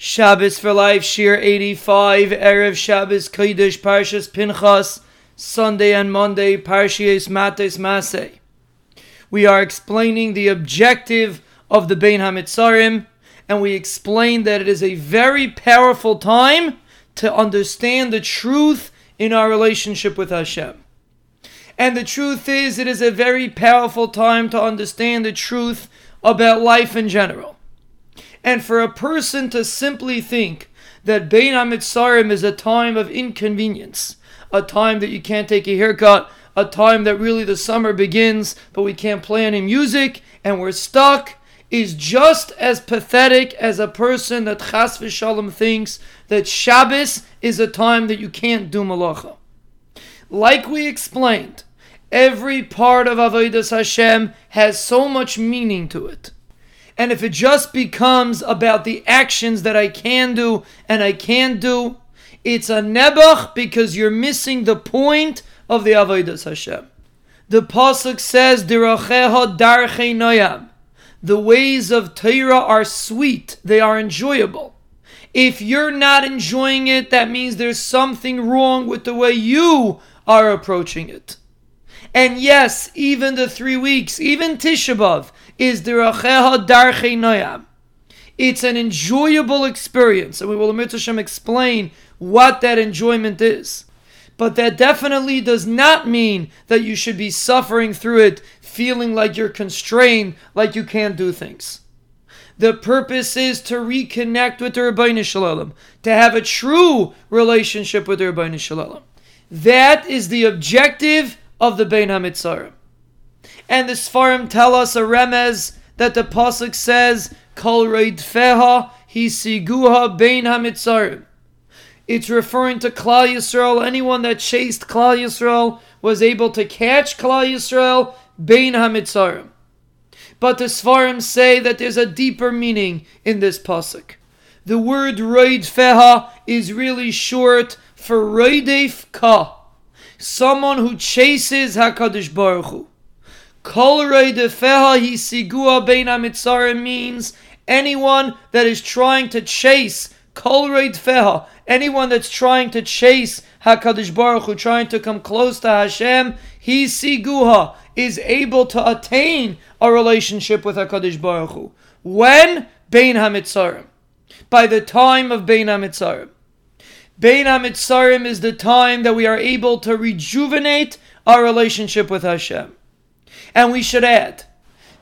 Shabbos for Life, Shir 85, Erev Shabbos, Kodesh, Parshas Pinchas, Sunday and Monday, Parshias Matos Masei. We are explaining the objective of the Bein HaMitzarim, and we explain that it is a very powerful time to understand the truth in our relationship with Hashem. And the truth is, it is a very powerful time to understand the truth about life in general. And for a person to simply think that Bein HaMitzarim is a time of inconvenience, a time that you can't take a haircut, a time that really the summer begins, but we can't play any music and we're stuck, is just as pathetic as a person that Chas v'Shalom thinks that Shabbos is a time that you can't do malacha. Like we explained, every part of Avodas Hashem has so much meaning to it. And if it just becomes about the actions that I can do and I can't do, it's a nebuch because you're missing the point of the Avodah Hashem. The pasuk says, "Diracheha darchei noyam." The ways of Torah are sweet; they are enjoyable. If you're not enjoying it, that means there's something wrong with the way you are approaching it. And yes, even the three weeks, even Tisha B'av, is Diracheha Darchei Noyam. It's an enjoyable experience, and we will Hashem explain what that enjoyment is. But that definitely does not mean that you should be suffering through it, feeling like you're constrained, like you can't do things. The purpose is to reconnect with the Ribbono Shel Olam, to have a true relationship with the Ribbono Shel Olam. That is the objective of the Bein HaMitzarim. And the Sfarim tell us a remez that the pasuk says, "Kol reidfeha hisiguha bein hamitzarim." It's referring to Klal Yisrael. Anyone that chased Klal Yisrael was able to catch Klal Yisrael bein hamitzarim. But the Sfarim say that there's a deeper meaning in this pasuk. The word reidfeha is really short for reidef ka, someone who chases Hakadosh Baruch Hu. Means anyone that is trying to chase anyone that's trying to chase Hakadosh Baruch Hu, trying to come close to Hashem, he siguha is able to attain a relationship with Hakadosh Baruch Hu. When bein hamitzarim, by the time of bein hamitzarim. Bein hamitzarim is the time that we are able to rejuvenate our relationship with Hashem. And we should add,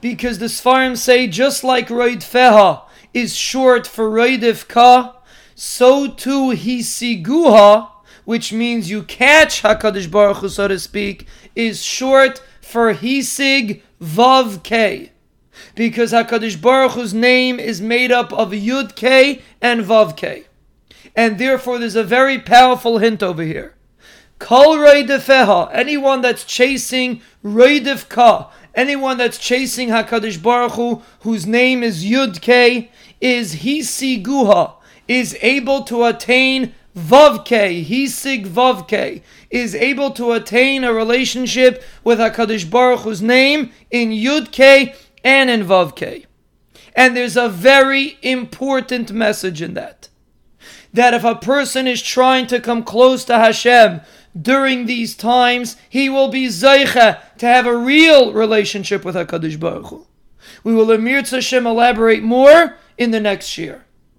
because the Sfarim say just like Roid Feha is short for Roidiv Ka, so too Hisiguha, which means you catch Hakadosh Baruch Hu, so to speak, is short for Hisig Vav K. Because Hakadosh Baruch Hu's name is made up of Yud K and Vav K, and therefore there's a very powerful hint over here. Kol Feha, anyone that's chasing Reidif Ka, anyone that's chasing Hakadosh Baruch Hu, whose name is Yud K, is Hisi Guha, is able to attain Vavke, Hisig Vavke, is able to attain a relationship with Hakadosh Baruch Hu's name in Yud K and in Vavke. And there's a very important message in that. That if a person is trying to come close to Hashem during these times, he will be Zaycha to have a real relationship with HaKadosh Baruch Hu. We will Emir Hashem elaborate more in the next year.